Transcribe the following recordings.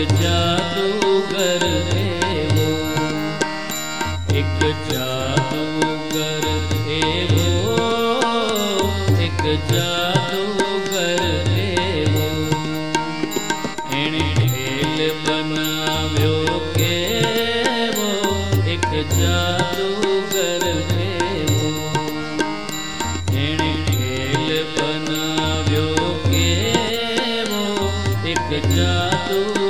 ਜਾਦੂਗਰ ਦੇਵੋ ਇੱਕ ਜਾਦੂਗਰ ਦੇਵੋ ਇੱਕ ਜਾਦੂਗਰ ਦੇਵੋ ਇਹਨੇ ਖੇਲ ਬਣਾਵਿਓ ਕੇਵੋ ਇੱਕ ਜਾਦੂਗਰ ਦੇਵੋ ਇਹਨੇ ਖੇਲ ਬਣਾਵਿਓ ਕੇਵੋ ਇੱਕ ਜਾਦੂ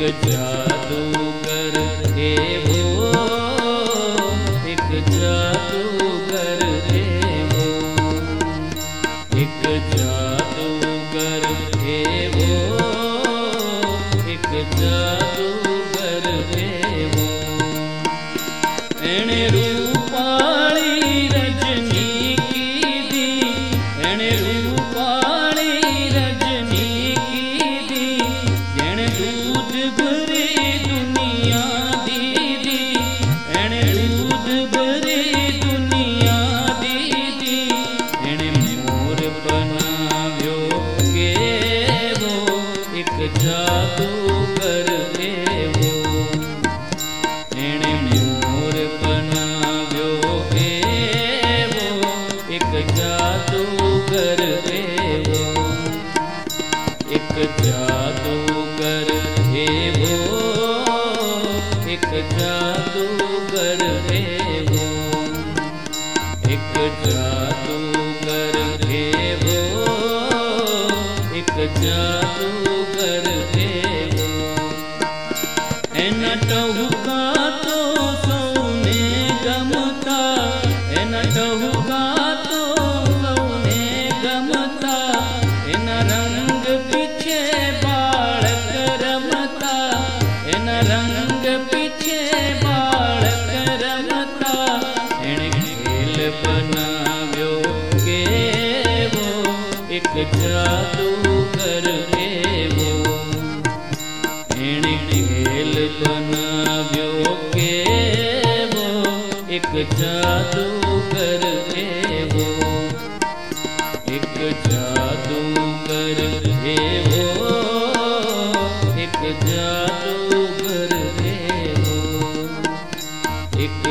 ਇੱਕ ਜਾਦੂਗਰ ਏ ਹੋ ਇੱਕ ਜਾਦੂਗਰ ਏ ਹੋ ਇੱਕ ਜਾਦੂਗਰ ਏ ਹੋ ਇੱਕ ਜਾਦੂਗਰ ਏ ਹੋ ਐਣੇ ਰੂਪ कर देवो। एक जादू कर देवो। एक जादू कर देवो। एक जादू कर देवो। एक जादू कर देवो। एना तो सोने गमता एना એક જાદુગર એવો એણે ખેલ બનાવ્યો કેવો એક જાદુગર એવો એક જાદુગર એવો એક જાદુગર એવો એક જાદુગર એવો એક